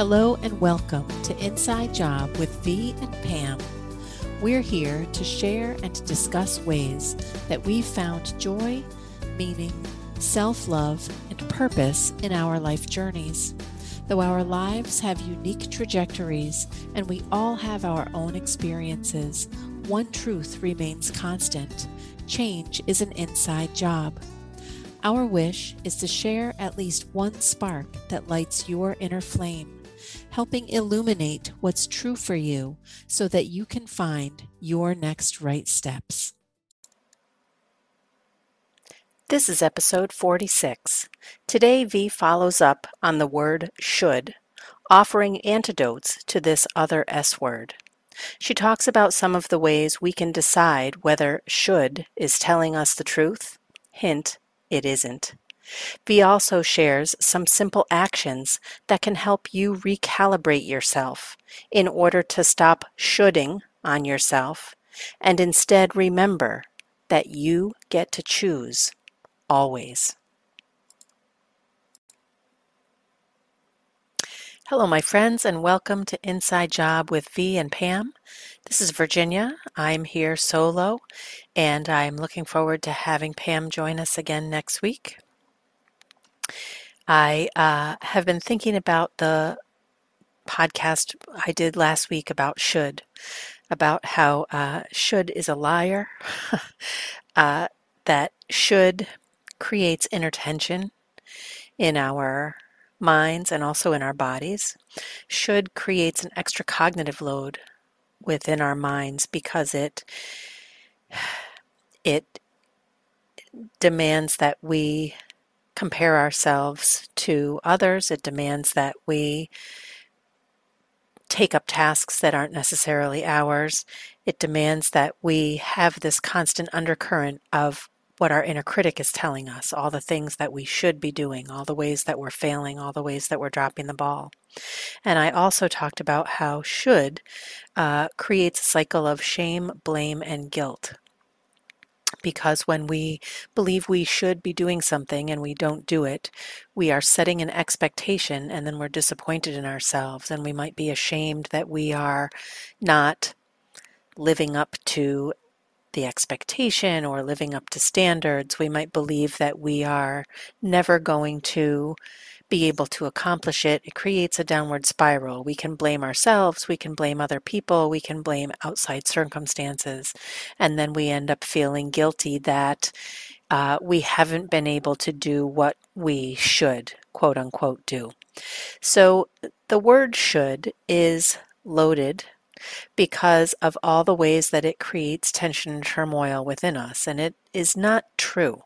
Hello and welcome to Inside Job with V and Pam. We're here to share and to discuss ways that we've found joy, meaning, self love, and purpose in our life journeys. Though our lives have unique trajectories and we all have our own experiences, one truth remains constant change is an inside job. Our wish is to share at least one spark that lights your inner flame, helping illuminate what's true for you so that you can find your next right steps. This is episode 46. Today, V follows up on the word should, offering antidotes to this other S word. She talks about some of the ways we can decide whether should is telling us the truth. Hint, it isn't. V also shares some simple actions that can help you recalibrate yourself in order to stop shoulding on yourself and instead remember that you get to choose always. Hello, my friends, and welcome to Inside Job with V and Pam. This is Virginia. I'm here solo, and I'm looking forward to having Pam join us again next week. I uh, have been thinking about the podcast I did last week about should, about how uh, should is a liar, uh, that should creates inner tension in our minds and also in our bodies. Should creates an extra cognitive load within our minds because it it demands that we compare ourselves to others. It demands that we take up tasks that aren't necessarily ours. It demands that we have this constant undercurrent of what our inner critic is telling us, all the things that we should be doing, all the ways that we're failing, all the ways that we're dropping the ball. And I also talked about how should uh, creates a cycle of shame, blame, and guilt. Because when we believe we should be doing something and we don't do it, we are setting an expectation and then we're disappointed in ourselves and we might be ashamed that we are not living up to the expectation or living up to standards, we might believe that we are never going to be able to accomplish it. It creates a downward spiral. We can blame ourselves, we can blame other people, we can blame outside circumstances, and then we end up feeling guilty that uh, we haven't been able to do what we should, quote unquote, do. So the word should is loaded because of all the ways that it creates tension and turmoil within us. And it is not true.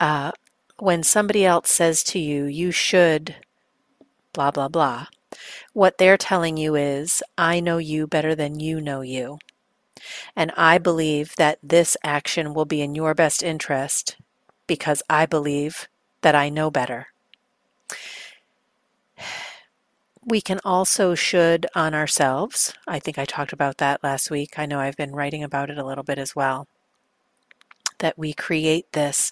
Uh, when somebody else says to you, you should blah, blah, blah, what they're telling you is, I know you better than you know you. And I believe that this action will be in your best interest because I believe that I know better. We can also should on ourselves. I think I talked about that last week. I know I've been writing about it a little bit as well. That we create this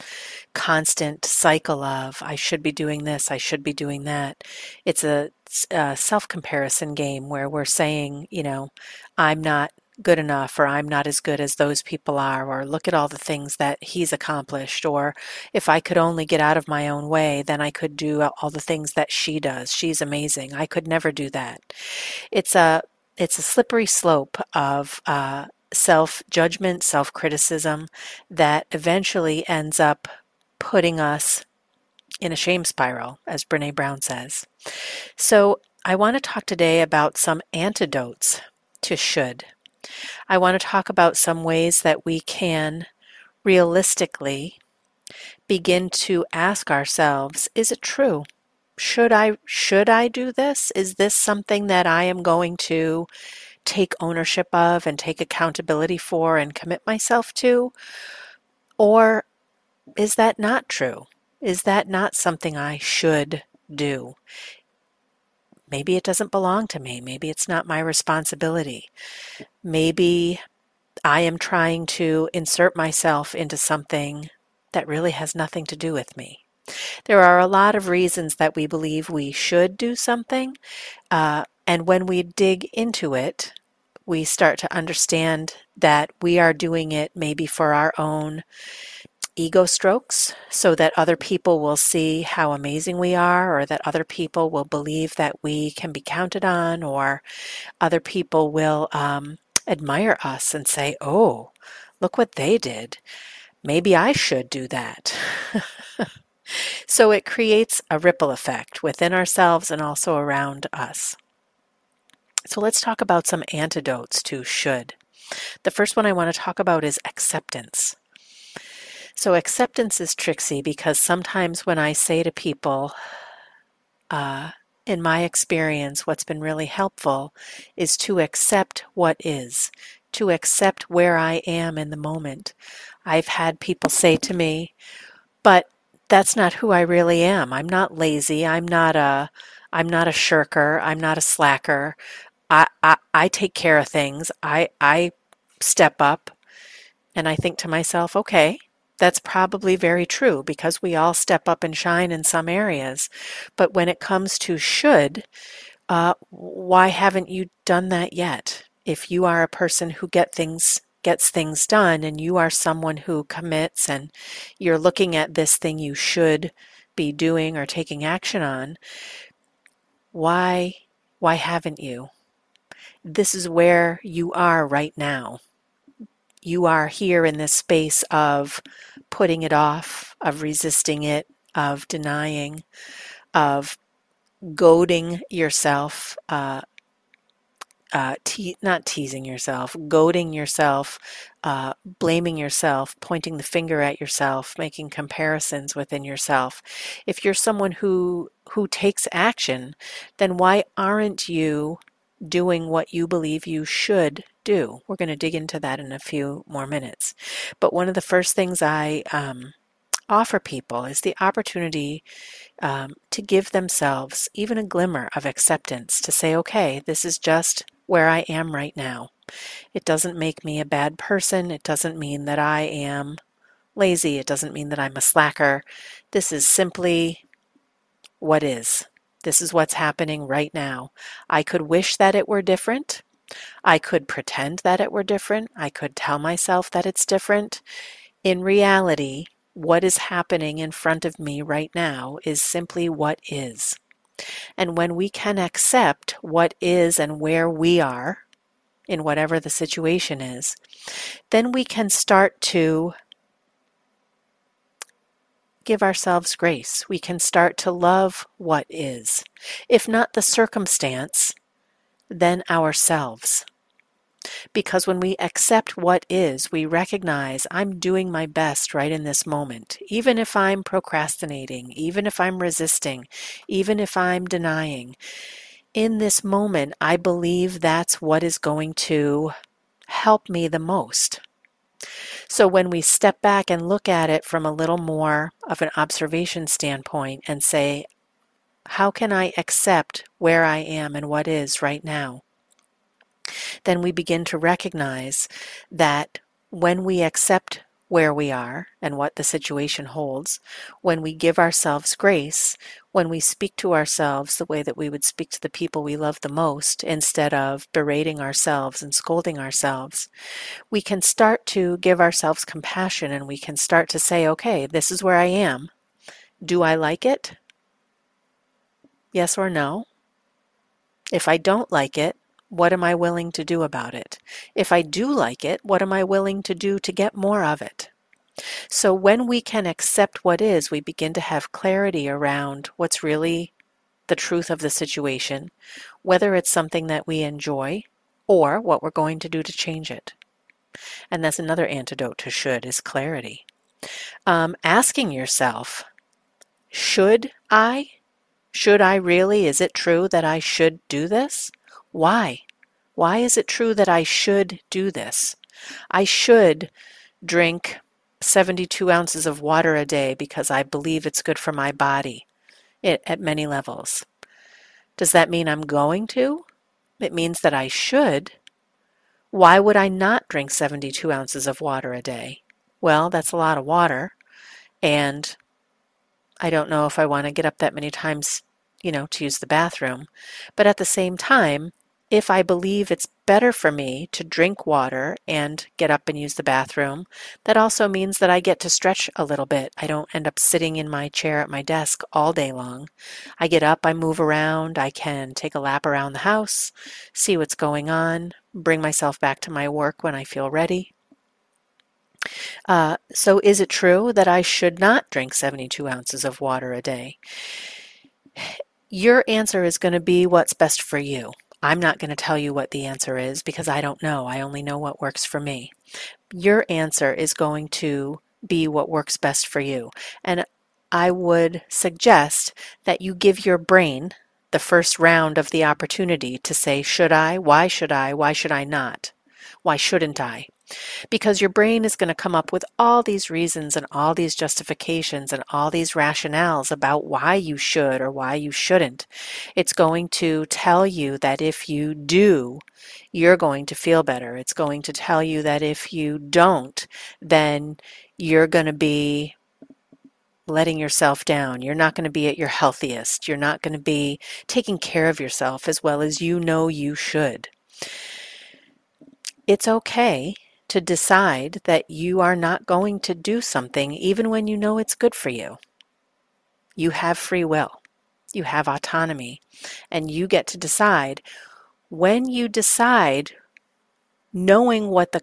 constant cycle of, I should be doing this, I should be doing that. It's a, a self comparison game where we're saying, you know, I'm not good enough or I'm not as good as those people are or look at all the things that he's accomplished or if I could only get out of my own way then I could do all the things that she does. She's amazing. I could never do that. It's a it's a slippery slope of uh, self judgment, self criticism that eventually ends up putting us in a shame spiral, as Brene Brown says. So, I want to talk today about some antidotes to should. I want to talk about some ways that we can realistically begin to ask ourselves, is it true? Should I should I do this? Is this something that I am going to take ownership of and take accountability for and commit myself to? Or is that not true? Is that not something I should do? Maybe it doesn't belong to me. Maybe it's not my responsibility. Maybe I am trying to insert myself into something that really has nothing to do with me. There are a lot of reasons that we believe we should do something, uh, and when we dig into it, we start to understand that we are doing it maybe for our own ego strokes so that other people will see how amazing we are, or that other people will believe that we can be counted on, or other people will um, admire us and say, Oh, look what they did. Maybe I should do that. so it creates a ripple effect within ourselves and also around us. So let's talk about some antidotes to should. The first one I want to talk about is acceptance. So, acceptance is tricksy because sometimes when I say to people, uh, in my experience, what's been really helpful is to accept what is, to accept where I am in the moment. I've had people say to me, but that's not who I really am. I'm not lazy. I'm not a I'm not a shirker. I'm not a slacker. I, I, I take care of things. I, I step up and I think to myself, okay, that's probably very true because we all step up and shine in some areas. But when it comes to should, uh, why haven't you done that yet? If you are a person who get things gets things done and you are someone who commits and you're looking at this thing you should be doing or taking action on, why why haven't you? This is where you are right now you are here in this space of putting it off, of resisting it, of denying, of goading yourself, uh, uh, te- not teasing yourself, goading yourself, uh, blaming yourself, pointing the finger at yourself, making comparisons within yourself. If you're someone who who takes action, then why aren't you doing what you believe you should do. We're going to dig into that in a few more minutes. But one of the first things I um, offer people is the opportunity um, to give themselves even a glimmer of acceptance to say, okay, this is just where I am right now. It doesn't make me a bad person. It doesn't mean that I am lazy. It doesn't mean that I'm a slacker. This is simply what is. This is what's happening right now. I could wish that it were different. I could pretend that it were different. I could tell myself that it's different. In reality, what is happening in front of me right now is simply what is. And when we can accept what is and where we are, in whatever the situation is, then we can start to give ourselves grace. We can start to love what is. If not the circumstance, then ourselves. Because when we accept what is, we recognize I'm doing my best right in this moment. Even if I'm procrastinating, even if I'm resisting, even if I'm denying, in this moment, I believe that's what is going to help me the most. So when we step back and look at it from a little more of an observation standpoint and say, how can I accept where I am and what is right now? Then we begin to recognize that when we accept where we are and what the situation holds, when we give ourselves grace, when we speak to ourselves the way that we would speak to the people we love the most instead of berating ourselves and scolding ourselves, we can start to give ourselves compassion and we can start to say, okay, this is where I am. Do I like it? Yes or no? If I don't like it, what am I willing to do about it? If I do like it, what am I willing to do to get more of it? So when we can accept what is, we begin to have clarity around what's really the truth of the situation, whether it's something that we enjoy or what we're going to do to change it. And that's another antidote to should is clarity. Um, asking yourself, should I? Should I really? Is it true that I should do this? Why? Why is it true that I should do this? I should drink 72 ounces of water a day because I believe it's good for my body it, at many levels. Does that mean I'm going to? It means that I should. Why would I not drink 72 ounces of water a day? Well, that's a lot of water, and I don't know if I want to get up that many times, you know, to use the bathroom. But at the same time, if I believe it's better for me to drink water and get up and use the bathroom, that also means that I get to stretch a little bit. I don't end up sitting in my chair at my desk all day long. I get up, I move around, I can take a lap around the house, see what's going on, bring myself back to my work when I feel ready. Uh, so, is it true that I should not drink 72 ounces of water a day? Your answer is going to be what's best for you. I'm not going to tell you what the answer is because I don't know. I only know what works for me. Your answer is going to be what works best for you. And I would suggest that you give your brain the first round of the opportunity to say, should I? Why should I? Why should I not? Why shouldn't I? Because your brain is going to come up with all these reasons and all these justifications and all these rationales about why you should or why you shouldn't. It's going to tell you that if you do, you're going to feel better. It's going to tell you that if you don't, then you're going to be letting yourself down. You're not going to be at your healthiest. You're not going to be taking care of yourself as well as you know you should. It's okay to decide that you are not going to do something even when you know it's good for you. You have free will, you have autonomy, and you get to decide. When you decide, knowing what the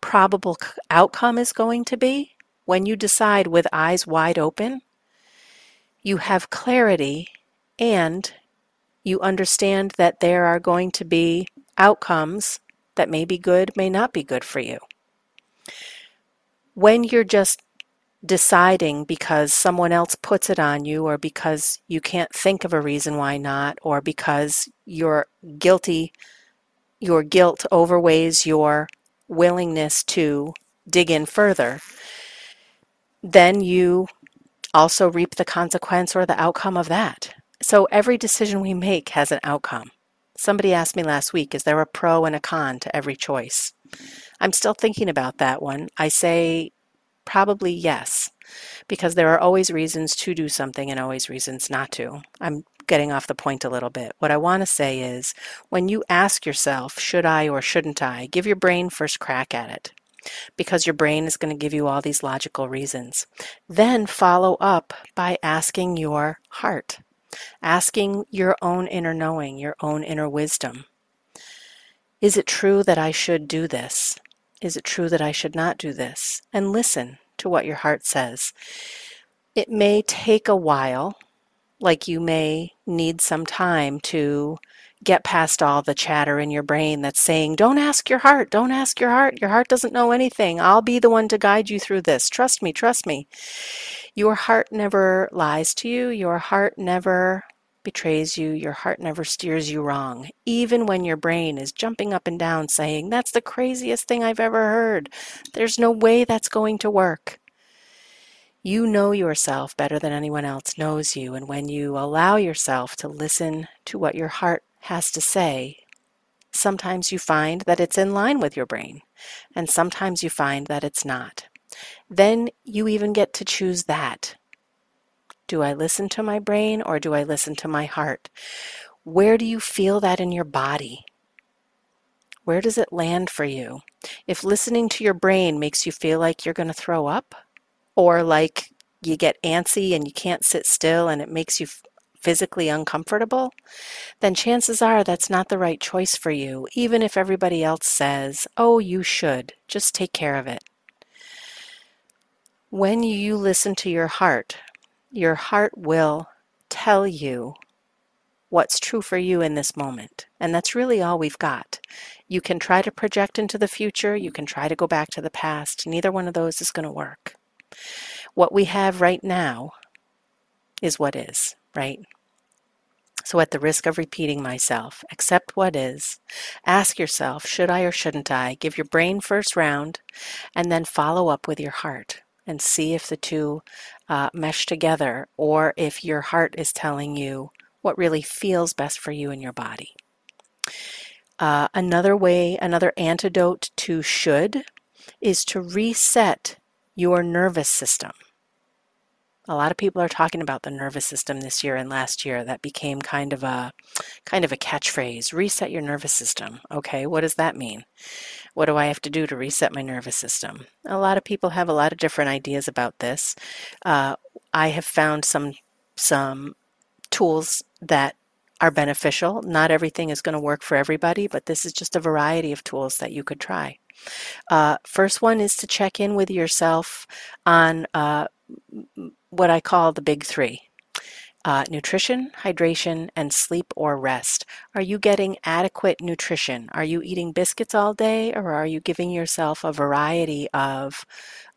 probable outcome is going to be, when you decide with eyes wide open, you have clarity and you understand that there are going to be outcomes that may be good, may not be good for you. When you're just deciding because someone else puts it on you, or because you can't think of a reason why not, or because you're guilty, your guilt overweighs your willingness to dig in further, then you also reap the consequence or the outcome of that. So every decision we make has an outcome. Somebody asked me last week, is there a pro and a con to every choice? I'm still thinking about that one. I say probably yes, because there are always reasons to do something and always reasons not to. I'm getting off the point a little bit. What I want to say is when you ask yourself, should I or shouldn't I, give your brain first crack at it because your brain is going to give you all these logical reasons. Then follow up by asking your heart asking your own inner knowing, your own inner wisdom. Is it true that I should do this? Is it true that I should not do this? And listen to what your heart says. It may take a while, like you may need some time to get past all the chatter in your brain that's saying, Don't ask your heart, don't ask your heart. Your heart doesn't know anything. I'll be the one to guide you through this. Trust me, trust me. Your heart never lies to you. Your heart never betrays you. Your heart never steers you wrong. Even when your brain is jumping up and down saying, That's the craziest thing I've ever heard. There's no way that's going to work. You know yourself better than anyone else knows you, and when you allow yourself to listen to what your heart has to say, sometimes you find that it's in line with your brain, and sometimes you find that it's not. Then you even get to choose that. Do I listen to my brain or do I listen to my heart? Where do you feel that in your body? Where does it land for you? If listening to your brain makes you feel like you're going to throw up, or like you get antsy and you can't sit still and it makes you physically uncomfortable, then chances are that's not the right choice for you, even if everybody else says, oh, you should. Just take care of it. When you listen to your heart, your heart will tell you what's true for you in this moment. And that's really all we've got. You can try to project into the future, you can try to go back to the past. Neither one of those is going to work. What we have right now is what is, right? So, at the risk of repeating myself, accept what is. Ask yourself, should I or shouldn't I? Give your brain first round, and then follow up with your heart and see if the two uh, mesh together or if your heart is telling you what really feels best for you in your body. Uh, another way, another antidote to should is to reset your nervous system. A lot of people are talking about the nervous system this year and last year. That became kind of a kind of a catchphrase. Reset your nervous system. Okay, what does that mean? What do I have to do to reset my nervous system? A lot of people have a lot of different ideas about this. Uh, I have found some some tools that are beneficial. Not everything is going to work for everybody, but this is just a variety of tools that you could try. Uh, first one is to check in with yourself on uh, what I call the big three. Uh, nutrition, hydration, and sleep or rest. Are you getting adequate nutrition? Are you eating biscuits all day, or are you giving yourself a variety of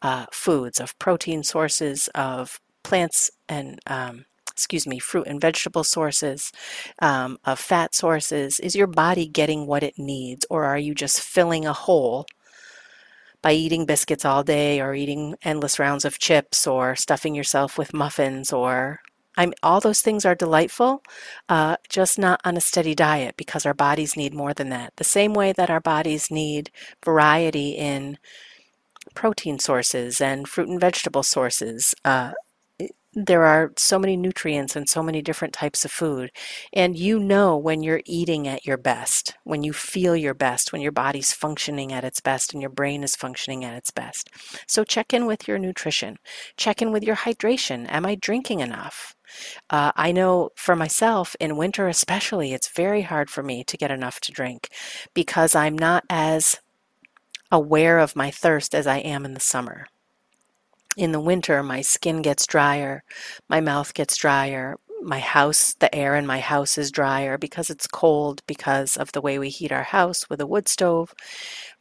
uh, foods, of protein sources, of plants and um, excuse me, fruit and vegetable sources, um, of fat sources? Is your body getting what it needs, or are you just filling a hole by eating biscuits all day, or eating endless rounds of chips, or stuffing yourself with muffins, or I'm, all those things are delightful, uh, just not on a steady diet because our bodies need more than that. The same way that our bodies need variety in protein sources and fruit and vegetable sources. Uh, there are so many nutrients and so many different types of food. And you know when you're eating at your best, when you feel your best, when your body's functioning at its best and your brain is functioning at its best. So check in with your nutrition. Check in with your hydration. Am I drinking enough? Uh, I know for myself, in winter especially, it's very hard for me to get enough to drink because I'm not as aware of my thirst as I am in the summer. In the winter, my skin gets drier, my mouth gets drier, my house, the air in my house is drier because it's cold, because of the way we heat our house with a wood stove,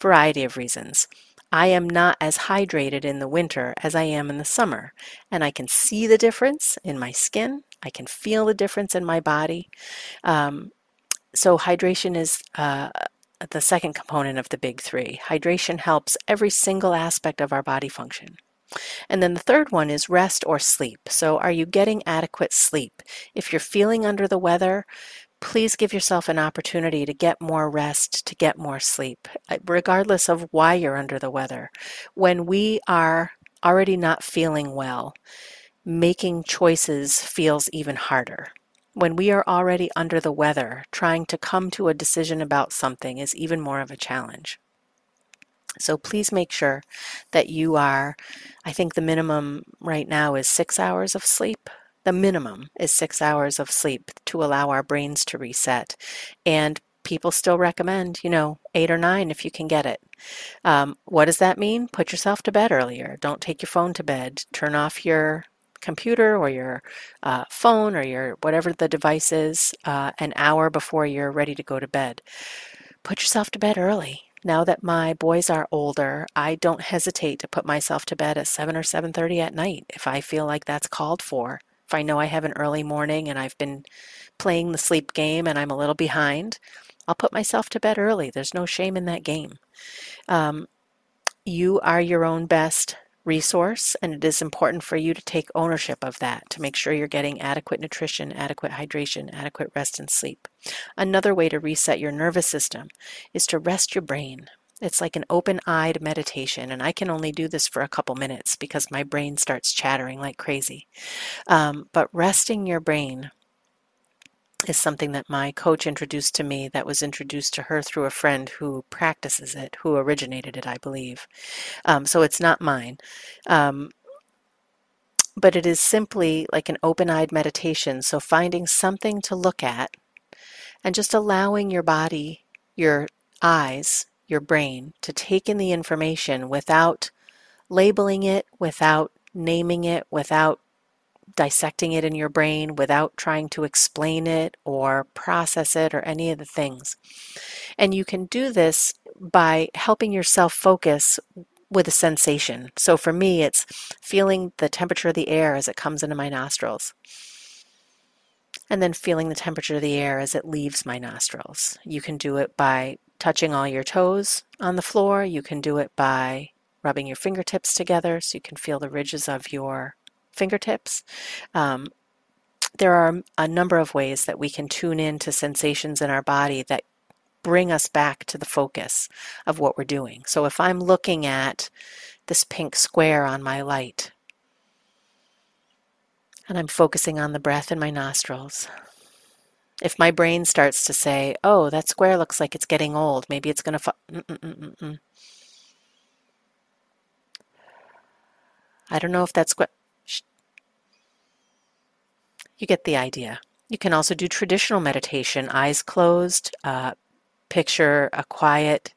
variety of reasons. I am not as hydrated in the winter as I am in the summer, and I can see the difference in my skin. I can feel the difference in my body. Um, so, hydration is uh, the second component of the big three. Hydration helps every single aspect of our body function. And then the third one is rest or sleep. So, are you getting adequate sleep? If you're feeling under the weather, please give yourself an opportunity to get more rest, to get more sleep, uh, regardless of why you're under the weather. When we are already not feeling well, making choices feels even harder. When we are already under the weather, trying to come to a decision about something is even more of a challenge. So please make sure that you are, I think the minimum right now is six hours of sleep. The minimum is six hours of sleep to allow our brains to reset. And people still recommend, you know, eight or nine if you can get it. Um, what does that mean? Put yourself to bed earlier. Don't take your phone to bed. Turn off your computer or your uh, phone or your whatever the device is uh, an hour before you're ready to go to bed. Put yourself to bed early. Now that my boys are older, I don't hesitate to put myself to bed at 7 or 7:30 at night if I feel like that's called for. If I know I have an early morning and I've been playing the sleep game and I'm a little behind, I'll put myself to bed early. There's no shame in that game. Um, you are your own best resource, and it is important for you to take ownership of that to make sure you're getting adequate nutrition, adequate hydration, adequate rest and sleep. Another way to reset your nervous system is to rest your brain. It's like an open eyed meditation, and I can only do this for a couple minutes because my brain starts chattering like crazy. Um, but resting your brain is something that my coach introduced to me that was introduced to her through a friend who practices it, who originated it, I believe. Um, so it's not mine. Um, but it is simply like an open eyed meditation. So finding something to look at and just allowing your body, your eyes, your brain to take in the information without labeling it, without naming it, without dissecting it in your brain without trying to explain it or process it or any of the things. And you can do this by helping yourself focus with a sensation. So for me, it's feeling the temperature of the air as it comes into my nostrils. And then feeling the temperature of the air as it leaves my nostrils. You can do it by touching all your toes on the floor. You can do it by rubbing your fingertips together so you can feel the ridges of your fingertips. Um, there are a number of ways that we can tune in to sensations in our body that bring us back to the focus of what we're doing. So if I'm looking at this pink square on my light, And I'm focusing on the breath in my nostrils. If my brain starts to say, oh, that square looks like it's getting old, maybe it's going to fall. I don't know if that's square. You get the idea. You can also do traditional meditation, eyes closed, uh, picture a quiet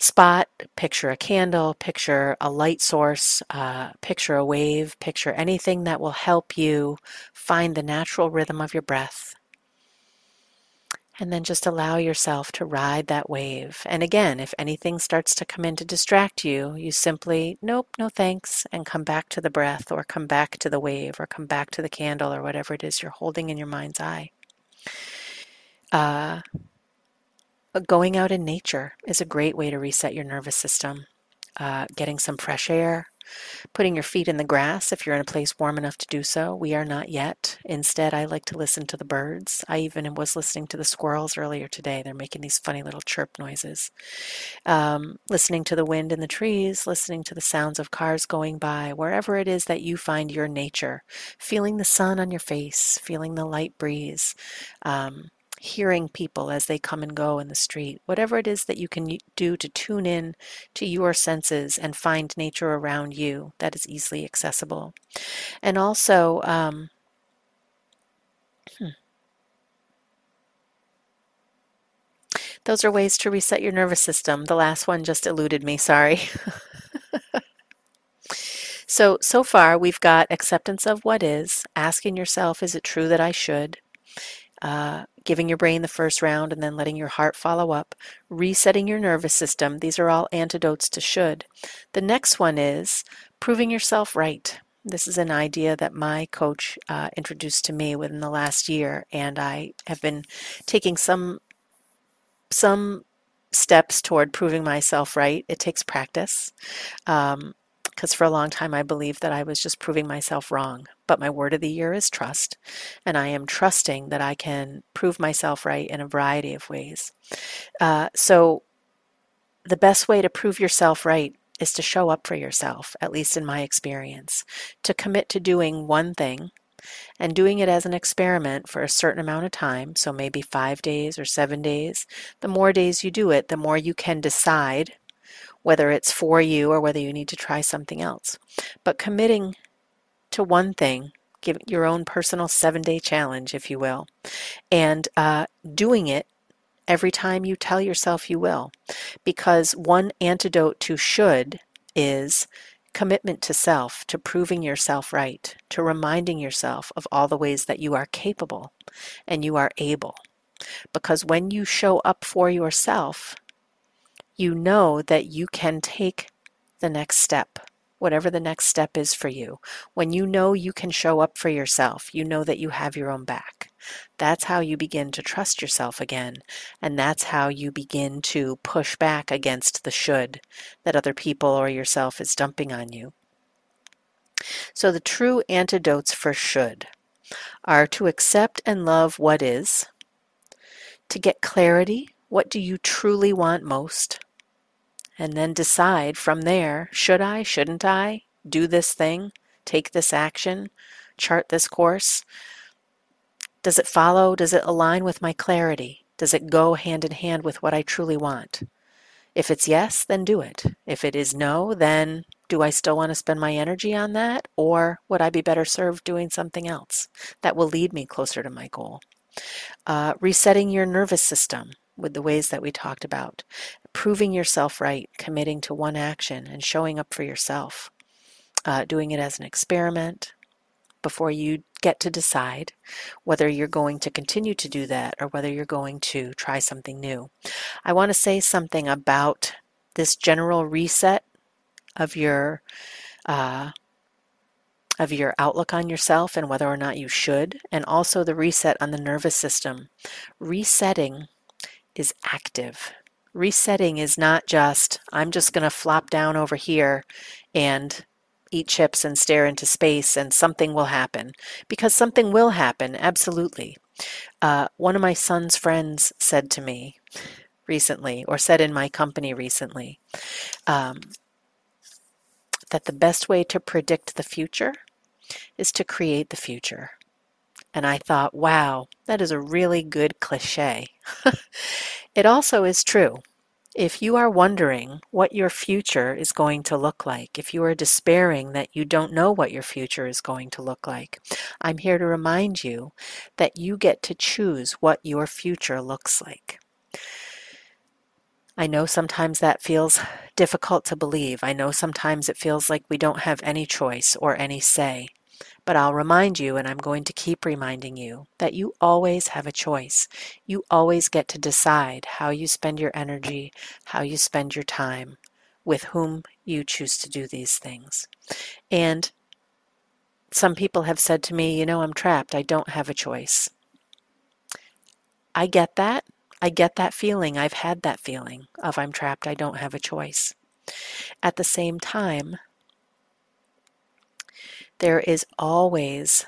spot, picture a candle, picture a light source, uh, picture a wave, picture anything that will help you find the natural rhythm of your breath. And then just allow yourself to ride that wave. And again, if anything starts to come in to distract you, you simply, nope, no thanks, and come back to the breath or come back to the wave or come back to the candle or whatever it is you're holding in your mind's eye. Uh, going out in nature is a great way to reset your nervous system. Uh, getting some fresh air, putting your feet in the grass if you're in a place warm enough to do so. We are not yet. Instead, I like to listen to the birds. I even was listening to the squirrels earlier today. They're making these funny little chirp noises. Um, listening to the wind in the trees, listening to the sounds of cars going by, wherever it is that you find your nature, feeling the sun on your face, feeling the light breeze. Um, hearing people as they come and go in the street, whatever it is that you can do to tune in to your senses and find nature around you that is easily accessible. And also, um, hmm. those are ways to reset your nervous system. The last one just eluded me, sorry. so, so far we've got acceptance of what is, asking yourself, is it true that I should? Uh, giving your brain the first round and then letting your heart follow up, resetting your nervous system. These are all antidotes to should. The next one is proving yourself right. This is an idea that my coach uh, introduced to me within the last year, and I have been taking some some steps toward proving myself right. It takes practice. Um, because for a long time I believed that I was just proving myself wrong. But my word of the year is trust, and I am trusting that I can prove myself right in a variety of ways. Uh, so, the best way to prove yourself right is to show up for yourself, at least in my experience, to commit to doing one thing and doing it as an experiment for a certain amount of time, so maybe five days or seven days. The more days you do it, the more you can decide whether it's for you or whether you need to try something else. But committing to one thing, giving your own personal seven day challenge, if you will, and uh, doing it every time you tell yourself you will. Because one antidote to should is commitment to self, to proving yourself right, to reminding yourself of all the ways that you are capable and you are able. Because when you show up for yourself, you know that you can take the next step, whatever the next step is for you. When you know you can show up for yourself, you know that you have your own back. That's how you begin to trust yourself again. And that's how you begin to push back against the should that other people or yourself is dumping on you. So, the true antidotes for should are to accept and love what is, to get clarity what do you truly want most? And then decide from there should I, shouldn't I do this thing, take this action, chart this course? Does it follow? Does it align with my clarity? Does it go hand in hand with what I truly want? If it's yes, then do it. If it is no, then do I still want to spend my energy on that? Or would I be better served doing something else that will lead me closer to my goal? Uh, resetting your nervous system with the ways that we talked about proving yourself right, committing to one action, and showing up for yourself. Uh, doing it as an experiment before you get to decide whether you're going to continue to do that or whether you're going to try something new. I want to say something about this general reset of your uh, of your outlook on yourself and whether or not you should, and also the reset on the nervous system. Resetting is active resetting is not just, I'm just going to flop down over here and eat chips and stare into space and something will happen. Because something will happen, absolutely. Uh, one of my son's friends said to me recently, or said in my company recently, um, that the best way to predict the future is to create the future. And I thought, wow, that is a really good cliche. it also is true. If you are wondering what your future is going to look like, if you are despairing that you don't know what your future is going to look like, I'm here to remind you that you get to choose what your future looks like. I know sometimes that feels difficult to believe. I know sometimes it feels like we don't have any choice or any say. But I'll remind you, and I'm going to keep reminding you, that you always have a choice. You always get to decide how you spend your energy, how you spend your time, with whom you choose to do these things. And some people have said to me, you know, I'm trapped. I don't have a choice. I get that. I get that feeling. I've had that feeling of I'm trapped. I don't have a choice. At the same time, there is always,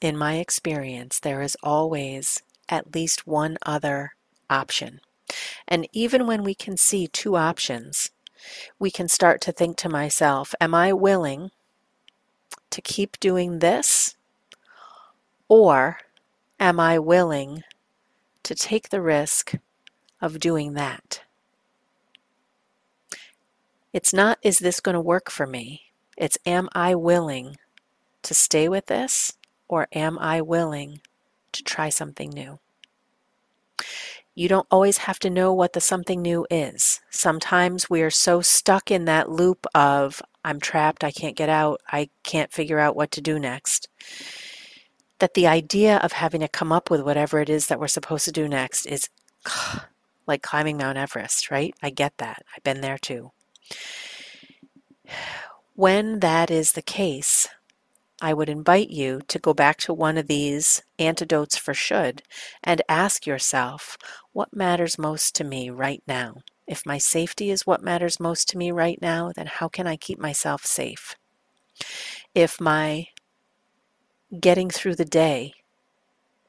in my experience, there is always at least one other option. And even when we can see two options, we can start to think to myself, am I willing to keep doing this? Or am I willing to take the risk of doing that? It's not, is this going to work for me? It's am I willing to stay with this or am I willing to try something new? You don't always have to know what the something new is. Sometimes we are so stuck in that loop of, I'm trapped, I can't get out, I can't figure out what to do next, that the idea of having to come up with whatever it is that we're supposed to do next is like climbing Mount Everest, right? I get that. I've been there too. When that is the case, I would invite you to go back to one of these antidotes for should and ask yourself, what matters most to me right now? If my safety is what matters most to me right now, then how can I keep myself safe? If my getting through the day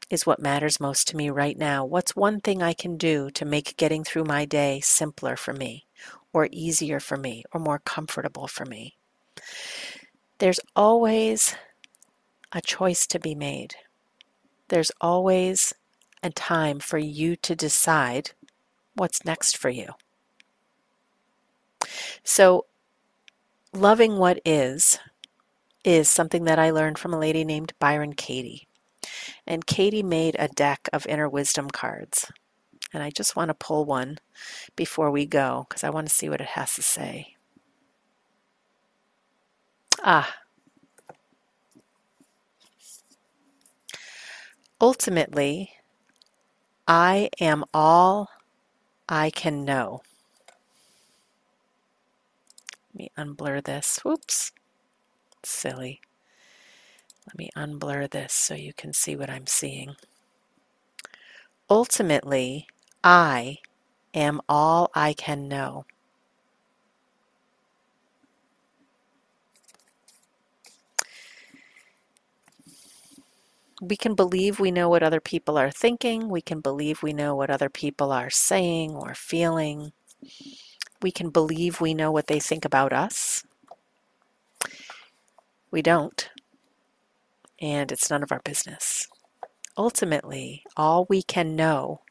is what matters most to me right now, what's one thing I can do to make getting through my day simpler for me, or easier for me, or more comfortable for me? There's always a choice to be made. There's always a time for you to decide what's next for you. So, loving what is is something that I learned from a lady named Byron Katie. And Katie made a deck of inner wisdom cards. And I just want to pull one before we go because I want to see what it has to say. Ah. Ultimately, I am all I can know. Let me unblur this. Whoops. Silly. Let me unblur this so you can see what I'm seeing. Ultimately, I am all I can know. We can believe we know what other people are thinking. We can believe we know what other people are saying or feeling. We can believe we know what they think about us. We don't. And it's none of our business. Ultimately, all we can know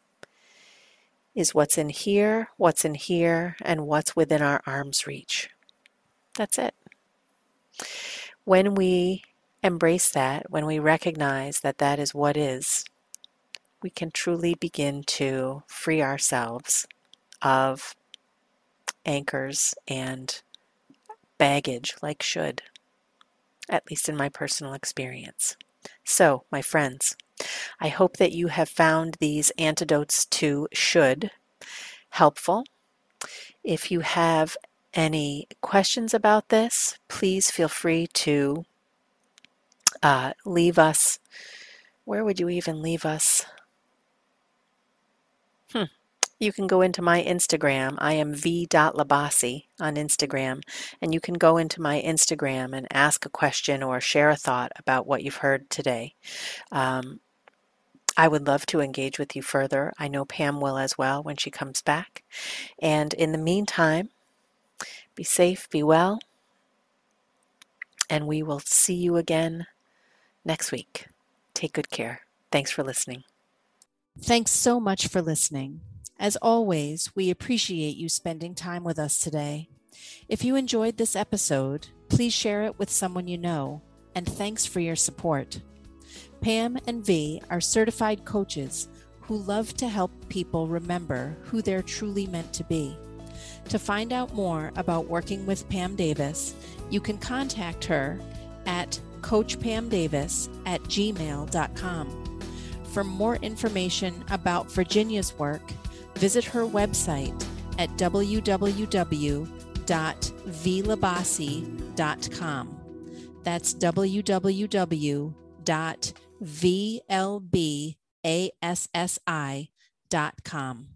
is what's in here, what's in here, and what's within our arm's reach. That's it. When we embrace that, when we recognize that that is what is, we can truly begin to free ourselves of anchors and baggage like should, at least in my personal experience. So, my friends, I hope that you have found these antidotes to should helpful. If you have any questions about this, please feel free to uh, leave us. Where would you even leave us? Hmm. You can go into my Instagram. I am v.labasi on Instagram. And you can go into my Instagram and ask a question or share a thought about what you've heard today. Um, I would love to engage with you further. I know Pam will as well when she comes back. And in the meantime, be safe, be well, And we will see you again next week. Take good care. Thanks for listening. Thanks so much for listening. As always, we appreciate you spending time with us today. If you enjoyed this episode, please share it with someone you know, and thanks for your support. Pam and V are certified coaches who love to help people remember who they're truly meant to be. To find out more about working with Pam Davis, you can contact her at coachpamdavis at gmail.com. For more information about Virginia's work, visit her website at www.vlabasi.com. That's www.vlabasi.com.